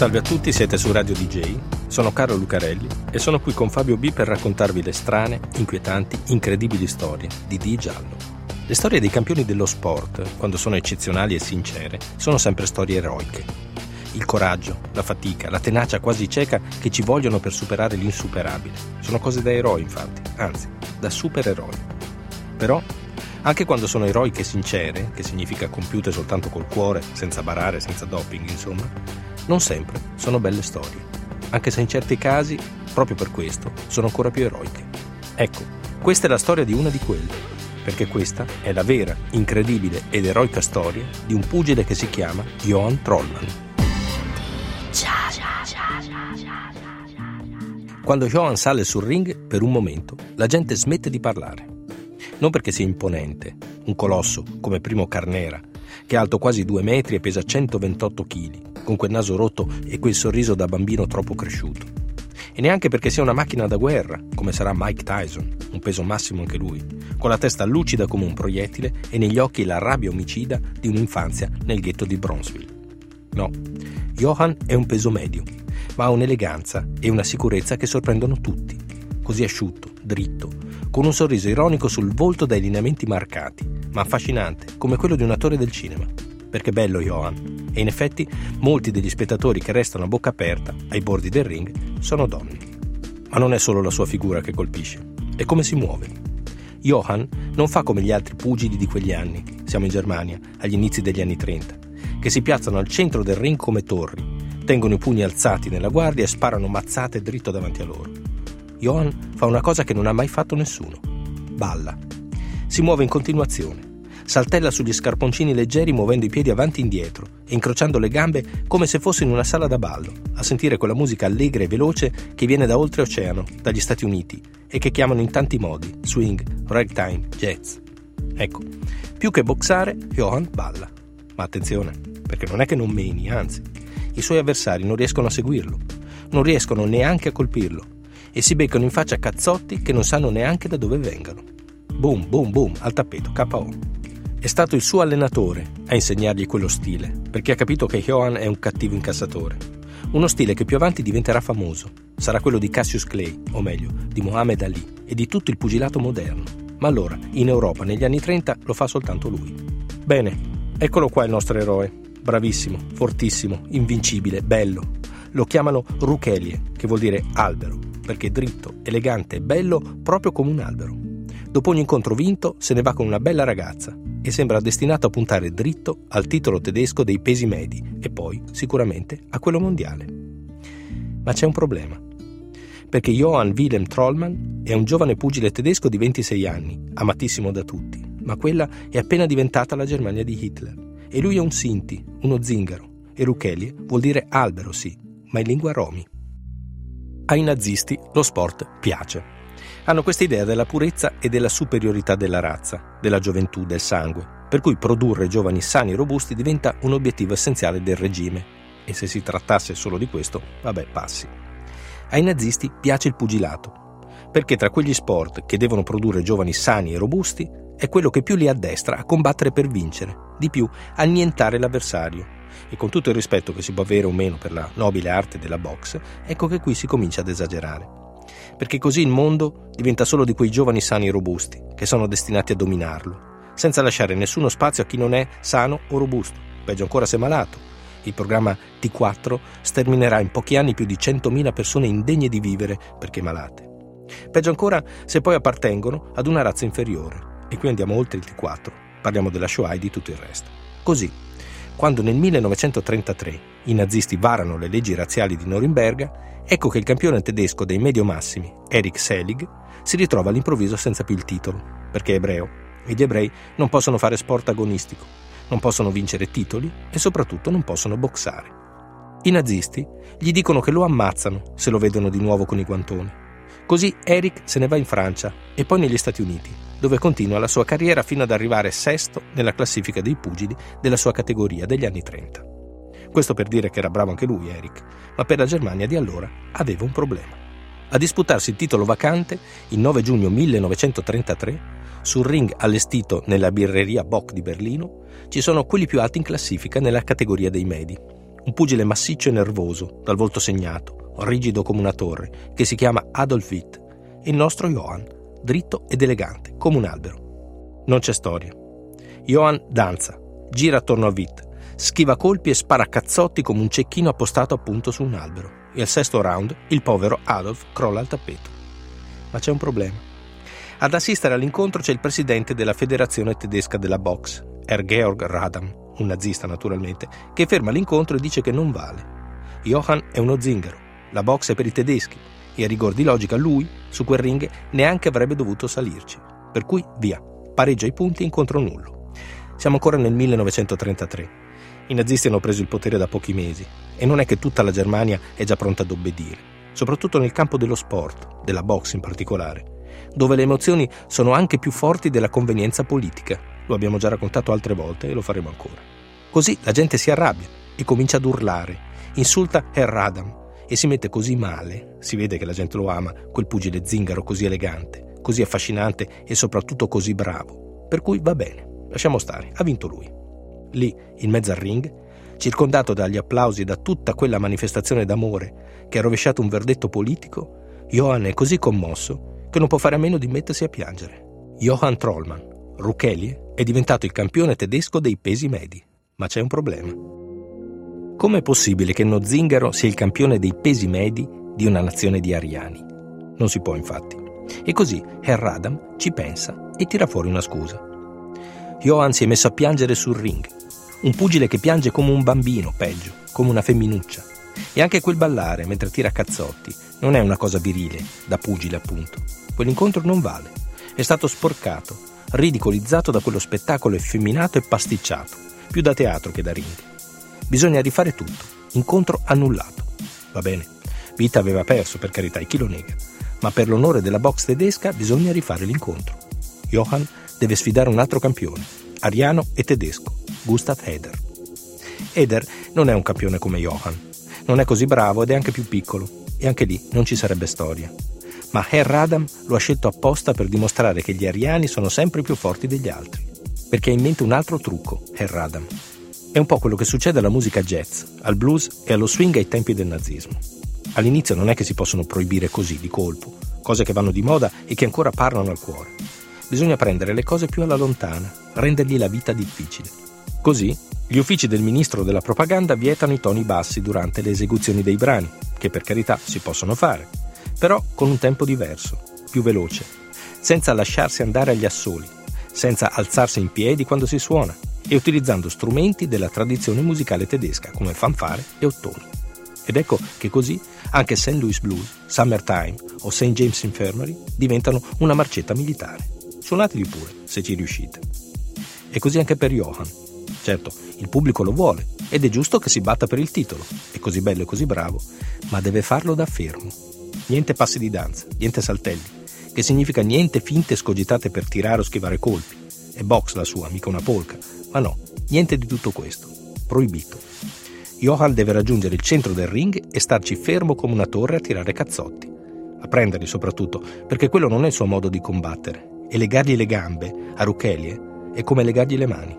Salve a tutti, siete su Radio DJ. Sono Carlo Lucarelli e sono qui con Fabio B per raccontarvi le strane, inquietanti, incredibili storie di Di Giallo. Le storie dei campioni dello sport, quando sono eccezionali e sincere, sono sempre storie eroiche. Il coraggio, la fatica, la tenacia quasi cieca che ci vogliono per superare l'insuperabile. Sono cose da eroi, infatti, anzi, da supereroi. Però anche quando sono eroiche e sincere, che significa compiute soltanto col cuore, senza barare, senza doping, insomma, non sempre sono belle storie, anche se in certi casi, proprio per questo, sono ancora più eroiche. Ecco, questa è la storia di una di quelle, perché questa è la vera, incredibile ed eroica storia di un pugile che si chiama Johan Trollman. Quando Johan sale sul ring, per un momento, la gente smette di parlare. Non perché sia imponente, un colosso come Primo Carnera, che è alto quasi due metri e pesa 128 kg, con quel naso rotto e quel sorriso da bambino troppo cresciuto. E neanche perché sia una macchina da guerra, come sarà Mike Tyson, un peso massimo anche lui, con la testa lucida come un proiettile e negli occhi la rabbia omicida di un'infanzia nel ghetto di Bronzeville. No, Johan è un peso medio, ma ha un'eleganza e una sicurezza che sorprendono tutti. Così asciutto, dritto, con un sorriso ironico sul volto dai lineamenti marcati, ma affascinante, come quello di un attore del cinema perché bello Johan. E in effetti molti degli spettatori che restano a bocca aperta ai bordi del ring sono donne. Ma non è solo la sua figura che colpisce, è come si muove. Johan non fa come gli altri pugili di quegli anni, siamo in Germania, agli inizi degli anni 30, che si piazzano al centro del ring come torri, tengono i pugni alzati nella guardia e sparano mazzate dritto davanti a loro. Johan fa una cosa che non ha mai fatto nessuno. Balla. Si muove in continuazione saltella sugli scarponcini leggeri muovendo i piedi avanti e indietro e incrociando le gambe come se fosse in una sala da ballo, a sentire quella musica allegra e veloce che viene da oltreoceano, dagli Stati Uniti, e che chiamano in tanti modi swing, ragtime, jazz. Ecco, più che boxare, Johan balla. Ma attenzione, perché non è che non meni, anzi, i suoi avversari non riescono a seguirlo, non riescono neanche a colpirlo e si beccano in faccia cazzotti che non sanno neanche da dove vengano. Boom, boom, boom, al tappeto, KO. È stato il suo allenatore a insegnargli quello stile, perché ha capito che Johan è un cattivo incassatore. Uno stile che più avanti diventerà famoso. Sarà quello di Cassius Clay, o meglio, di Muhammad Ali e di tutto il pugilato moderno. Ma allora, in Europa, negli anni 30, lo fa soltanto lui. Bene, eccolo qua il nostro eroe. Bravissimo, fortissimo, invincibile, bello. Lo chiamano Ruchelie, che vuol dire albero, perché è dritto, elegante e bello proprio come un albero. Dopo ogni incontro vinto, se ne va con una bella ragazza e sembra destinato a puntare dritto al titolo tedesco dei pesi medi e poi, sicuramente, a quello mondiale. Ma c'è un problema. Perché Johann Wilhelm Trollmann è un giovane pugile tedesco di 26 anni, amatissimo da tutti, ma quella è appena diventata la Germania di Hitler. E lui è un Sinti, uno zingaro, e Ruchelie vuol dire albero, sì, ma in lingua romi. Ai nazisti lo sport piace hanno questa idea della purezza e della superiorità della razza, della gioventù, del sangue, per cui produrre giovani sani e robusti diventa un obiettivo essenziale del regime. E se si trattasse solo di questo, vabbè, passi. Ai nazisti piace il pugilato, perché tra quegli sport che devono produrre giovani sani e robusti è quello che più li addestra a combattere per vincere, di più annientare l'avversario. E con tutto il rispetto che si può avere o meno per la nobile arte della box, ecco che qui si comincia ad esagerare perché così il mondo diventa solo di quei giovani sani e robusti, che sono destinati a dominarlo, senza lasciare nessuno spazio a chi non è sano o robusto, peggio ancora se malato. Il programma T4 sterminerà in pochi anni più di 100.000 persone indegne di vivere perché malate. Peggio ancora se poi appartengono ad una razza inferiore. E qui andiamo oltre il T4, parliamo della Shoah e di tutto il resto. Così, quando nel 1933 i nazisti varano le leggi razziali di Norimberga, Ecco che il campione tedesco dei medio massimi, Eric Selig, si ritrova all'improvviso senza più il titolo, perché è ebreo e gli ebrei non possono fare sport agonistico, non possono vincere titoli e soprattutto non possono boxare. I nazisti gli dicono che lo ammazzano se lo vedono di nuovo con i guantoni. Così Eric se ne va in Francia e poi negli Stati Uniti dove continua la sua carriera fino ad arrivare sesto nella classifica dei pugili della sua categoria degli anni 30. Questo per dire che era bravo anche lui, Eric, ma per la Germania di allora aveva un problema. A disputarsi il titolo vacante, il 9 giugno 1933, sul ring allestito nella birreria Bock di Berlino, ci sono quelli più alti in classifica nella categoria dei medi. Un pugile massiccio e nervoso, dal volto segnato, rigido come una torre, che si chiama Adolf Witt, e il nostro Johann, dritto ed elegante, come un albero. Non c'è storia. Johann danza, gira attorno a Witt, schiva colpi e spara cazzotti come un cecchino appostato appunto su un albero. E al sesto round il povero Adolf crolla al tappeto. Ma c'è un problema. Ad assistere all'incontro c'è il presidente della federazione tedesca della box, Er Georg Radam, un nazista naturalmente, che ferma l'incontro e dice che non vale. Johann è uno zingaro, la box è per i tedeschi e a rigor di logica lui, su quel ring, neanche avrebbe dovuto salirci. Per cui via, pareggia i punti incontro nullo. Siamo ancora nel 1933. I nazisti hanno preso il potere da pochi mesi e non è che tutta la Germania è già pronta ad obbedire, soprattutto nel campo dello sport, della box in particolare dove le emozioni sono anche più forti della convenienza politica. Lo abbiamo già raccontato altre volte e lo faremo ancora. Così la gente si arrabbia e comincia ad urlare, insulta Herr Radam e si mette così male, si vede che la gente lo ama, quel pugile zingaro così elegante, così affascinante e soprattutto così bravo. Per cui va bene, lasciamo stare, ha vinto lui. Lì, in mezzo al ring, circondato dagli applausi e da tutta quella manifestazione d'amore che ha rovesciato un verdetto politico, Johann è così commosso che non può fare a meno di mettersi a piangere. Johann Trollmann, Ruckelie, è diventato il campione tedesco dei pesi medi, ma c'è un problema. Come è possibile che uno zingaro sia il campione dei pesi medi di una nazione di ariani? Non si può, infatti. E così Herr Radam ci pensa e tira fuori una scusa. Johann si è messo a piangere sul ring. Un pugile che piange come un bambino, peggio, come una femminuccia. E anche quel ballare mentre tira cazzotti non è una cosa virile, da pugile appunto. Quell'incontro non vale. È stato sporcato, ridicolizzato da quello spettacolo effeminato e pasticciato, più da teatro che da ring. Bisogna rifare tutto. Incontro annullato. Va bene, Vita aveva perso, per carità, e chi lo nega. Ma per l'onore della box tedesca bisogna rifare l'incontro. Johann deve sfidare un altro campione, ariano e tedesco, Gustav Eder. Eder non è un campione come Johann. Non è così bravo ed è anche più piccolo. E anche lì non ci sarebbe storia ma Herr Adam lo ha scelto apposta per dimostrare che gli ariani sono sempre più forti degli altri, perché ha in mente un altro trucco, Herr Adam. È un po' quello che succede alla musica jazz, al blues e allo swing ai tempi del nazismo. All'inizio non è che si possono proibire così, di colpo, cose che vanno di moda e che ancora parlano al cuore. Bisogna prendere le cose più alla lontana, rendergli la vita difficile. Così, gli uffici del ministro della propaganda vietano i toni bassi durante le esecuzioni dei brani, che per carità si possono fare, però con un tempo diverso, più veloce, senza lasciarsi andare agli assoli, senza alzarsi in piedi quando si suona e utilizzando strumenti della tradizione musicale tedesca come fanfare e ottoni. Ed ecco che così anche St. Louis Blues, Summertime o St. James Infirmary diventano una marcetta militare. Suonateli pure, se ci riuscite. E così anche per Johann. Certo, il pubblico lo vuole ed è giusto che si batta per il titolo. È così bello e così bravo, ma deve farlo da fermo niente passi di danza, niente saltelli, che significa niente finte scogitate per tirare o schivare colpi. È box la sua, mica una polca. Ma no, niente di tutto questo. Proibito. Johan deve raggiungere il centro del ring e starci fermo come una torre a tirare cazzotti. A prenderli soprattutto, perché quello non è il suo modo di combattere. E legargli le gambe, a Ruchelie, è come legargli le mani.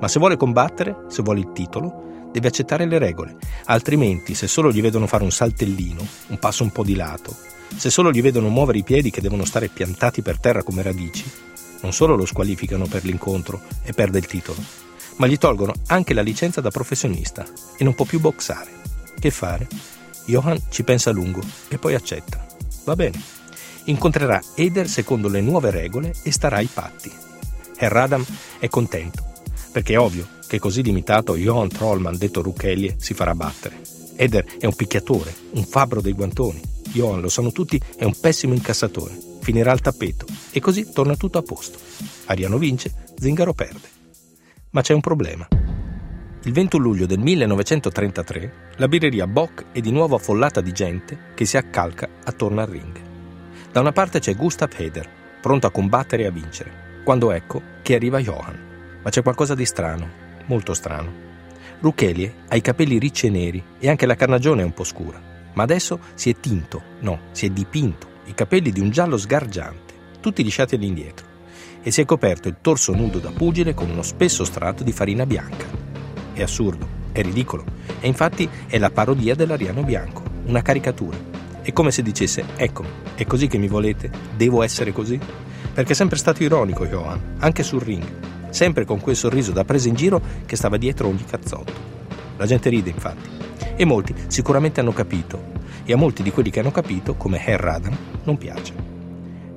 Ma se vuole combattere, se vuole il titolo, deve accettare le regole, altrimenti se solo gli vedono fare un saltellino, un passo un po' di lato, se solo gli vedono muovere i piedi che devono stare piantati per terra come radici, non solo lo squalificano per l'incontro e perde il titolo, ma gli tolgono anche la licenza da professionista e non può più boxare. Che fare? Johan ci pensa a lungo e poi accetta. Va bene. Incontrerà Eder secondo le nuove regole e starà ai patti. Herr Adam è contento, perché è ovvio che così limitato Johan Trollman, detto Rucchelie, si farà battere. Eder è un picchiatore, un fabbro dei guantoni. Johan, lo sanno tutti, è un pessimo incassatore. Finirà al tappeto e così torna tutto a posto. Ariano vince, Zingaro perde. Ma c'è un problema. Il 21 luglio del 1933 la birreria Bock è di nuovo affollata di gente che si accalca attorno al ring. Da una parte c'è Gustav Heder, pronto a combattere e a vincere. Quando ecco che arriva Johan. Ma c'è qualcosa di strano, molto strano. Ruchelie ha i capelli ricci e neri e anche la carnagione è un po' scura, ma adesso si è tinto, no, si è dipinto i capelli di un giallo sgargiante, tutti lisciati all'indietro, e si è coperto il torso nudo da pugile con uno spesso strato di farina bianca. È assurdo, è ridicolo, e infatti è la parodia dell'ariano bianco, una caricatura. È come se dicesse, eccomi, è così che mi volete? Devo essere così? Perché è sempre stato ironico Johan, anche sul ring, sempre con quel sorriso da presa in giro che stava dietro ogni cazzotto. La gente ride, infatti, e molti sicuramente hanno capito, e a molti di quelli che hanno capito, come Herr Adam, non piace.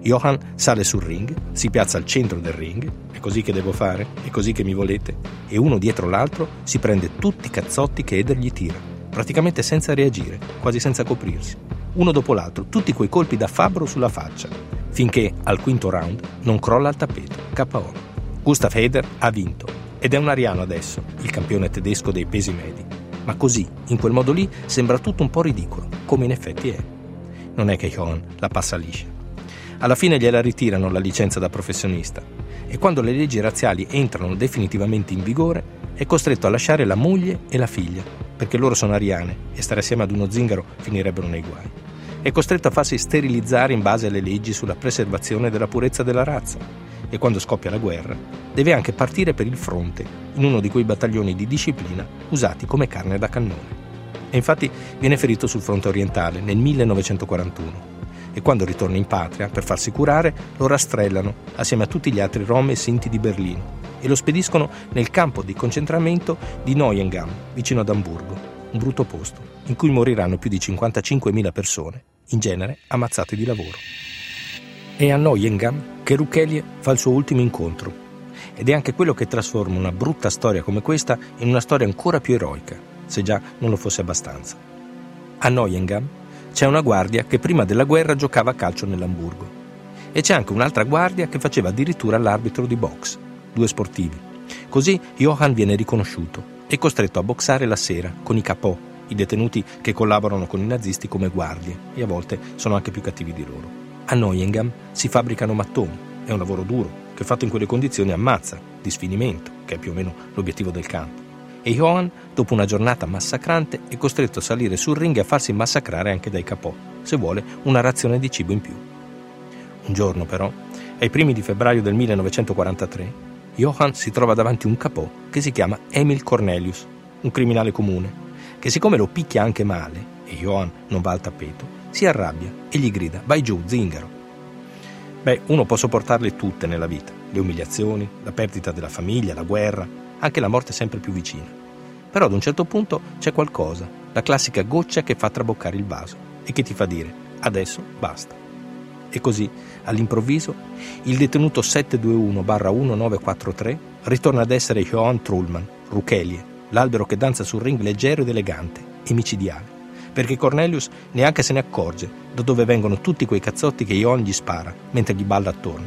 Johan sale sul ring, si piazza al centro del ring, è così che devo fare, è così che mi volete, e uno dietro l'altro si prende tutti i cazzotti che Eder gli tira, praticamente senza reagire, quasi senza coprirsi. Uno dopo l'altro, tutti quei colpi da fabbro sulla faccia, finché al quinto round non crolla il tappeto, KO. Gustav Heder ha vinto ed è un ariano adesso, il campione tedesco dei pesi medi. Ma così, in quel modo lì, sembra tutto un po' ridicolo, come in effetti è. Non è che Johan la passa liscia. Alla fine gliela ritirano la licenza da professionista e quando le leggi razziali entrano definitivamente in vigore è costretto a lasciare la moglie e la figlia, perché loro sono ariane e stare assieme ad uno zingaro finirebbero nei guai. È costretto a farsi sterilizzare in base alle leggi sulla preservazione della purezza della razza e quando scoppia la guerra deve anche partire per il fronte in uno di quei battaglioni di disciplina usati come carne da cannone. E infatti viene ferito sul fronte orientale nel 1941 e quando ritorna in patria, per farsi curare, lo rastrellano assieme a tutti gli altri rom e sinti di Berlino e lo spediscono nel campo di concentramento di Neuengamme, vicino ad Amburgo, un brutto posto, in cui moriranno più di 55.000 persone, in genere ammazzate di lavoro. È a Neuengamme che Ruchelie fa il suo ultimo incontro ed è anche quello che trasforma una brutta storia come questa in una storia ancora più eroica, se già non lo fosse abbastanza. A Neuengamme c'è una guardia che prima della guerra giocava a calcio nell'Amburgo. E c'è anche un'altra guardia che faceva addirittura l'arbitro di box, due sportivi. Così Johann viene riconosciuto e costretto a boxare la sera con i capò, i detenuti che collaborano con i nazisti come guardie e a volte sono anche più cattivi di loro. A Neuengamme si fabbricano mattoni, è un lavoro duro, che fatto in quelle condizioni ammazza, di sfinimento, che è più o meno l'obiettivo del campo e Johan, dopo una giornata massacrante, è costretto a salire sul ring e a farsi massacrare anche dai capò, se vuole una razione di cibo in più. Un giorno però, ai primi di febbraio del 1943, Johan si trova davanti un capò che si chiama Emil Cornelius, un criminale comune, che siccome lo picchia anche male, e Johan non va al tappeto, si arrabbia e gli grida vai giù, zingaro. Beh, uno può sopportarle tutte nella vita, le umiliazioni, la perdita della famiglia, la guerra, anche la morte sempre più vicina. Però ad un certo punto c'è qualcosa, la classica goccia che fa traboccare il vaso e che ti fa dire adesso basta. E così, all'improvviso, il detenuto 721-1943 ritorna ad essere Johan Trullman, Ruchelie, l'albero che danza sul ring leggero ed elegante e micidiale, perché Cornelius neanche se ne accorge da dove vengono tutti quei cazzotti che Johan gli spara mentre gli balla attorno,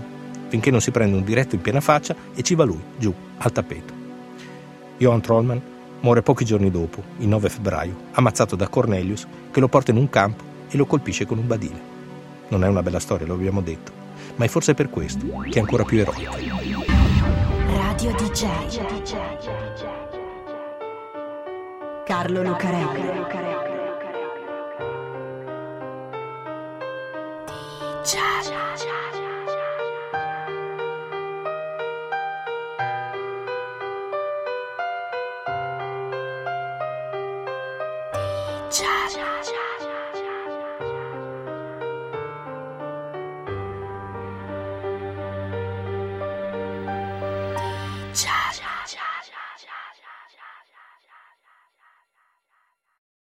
finché non si prende un diretto in piena faccia e ci va lui, giù, al tappeto. Johan Trollman muore pochi giorni dopo, il 9 febbraio, ammazzato da Cornelius che lo porta in un campo e lo colpisce con un badile. Non è una bella storia, lo abbiamo detto, ma è forse per questo che è ancora più eroica. Radio DJ Carlo Lucarelli DJ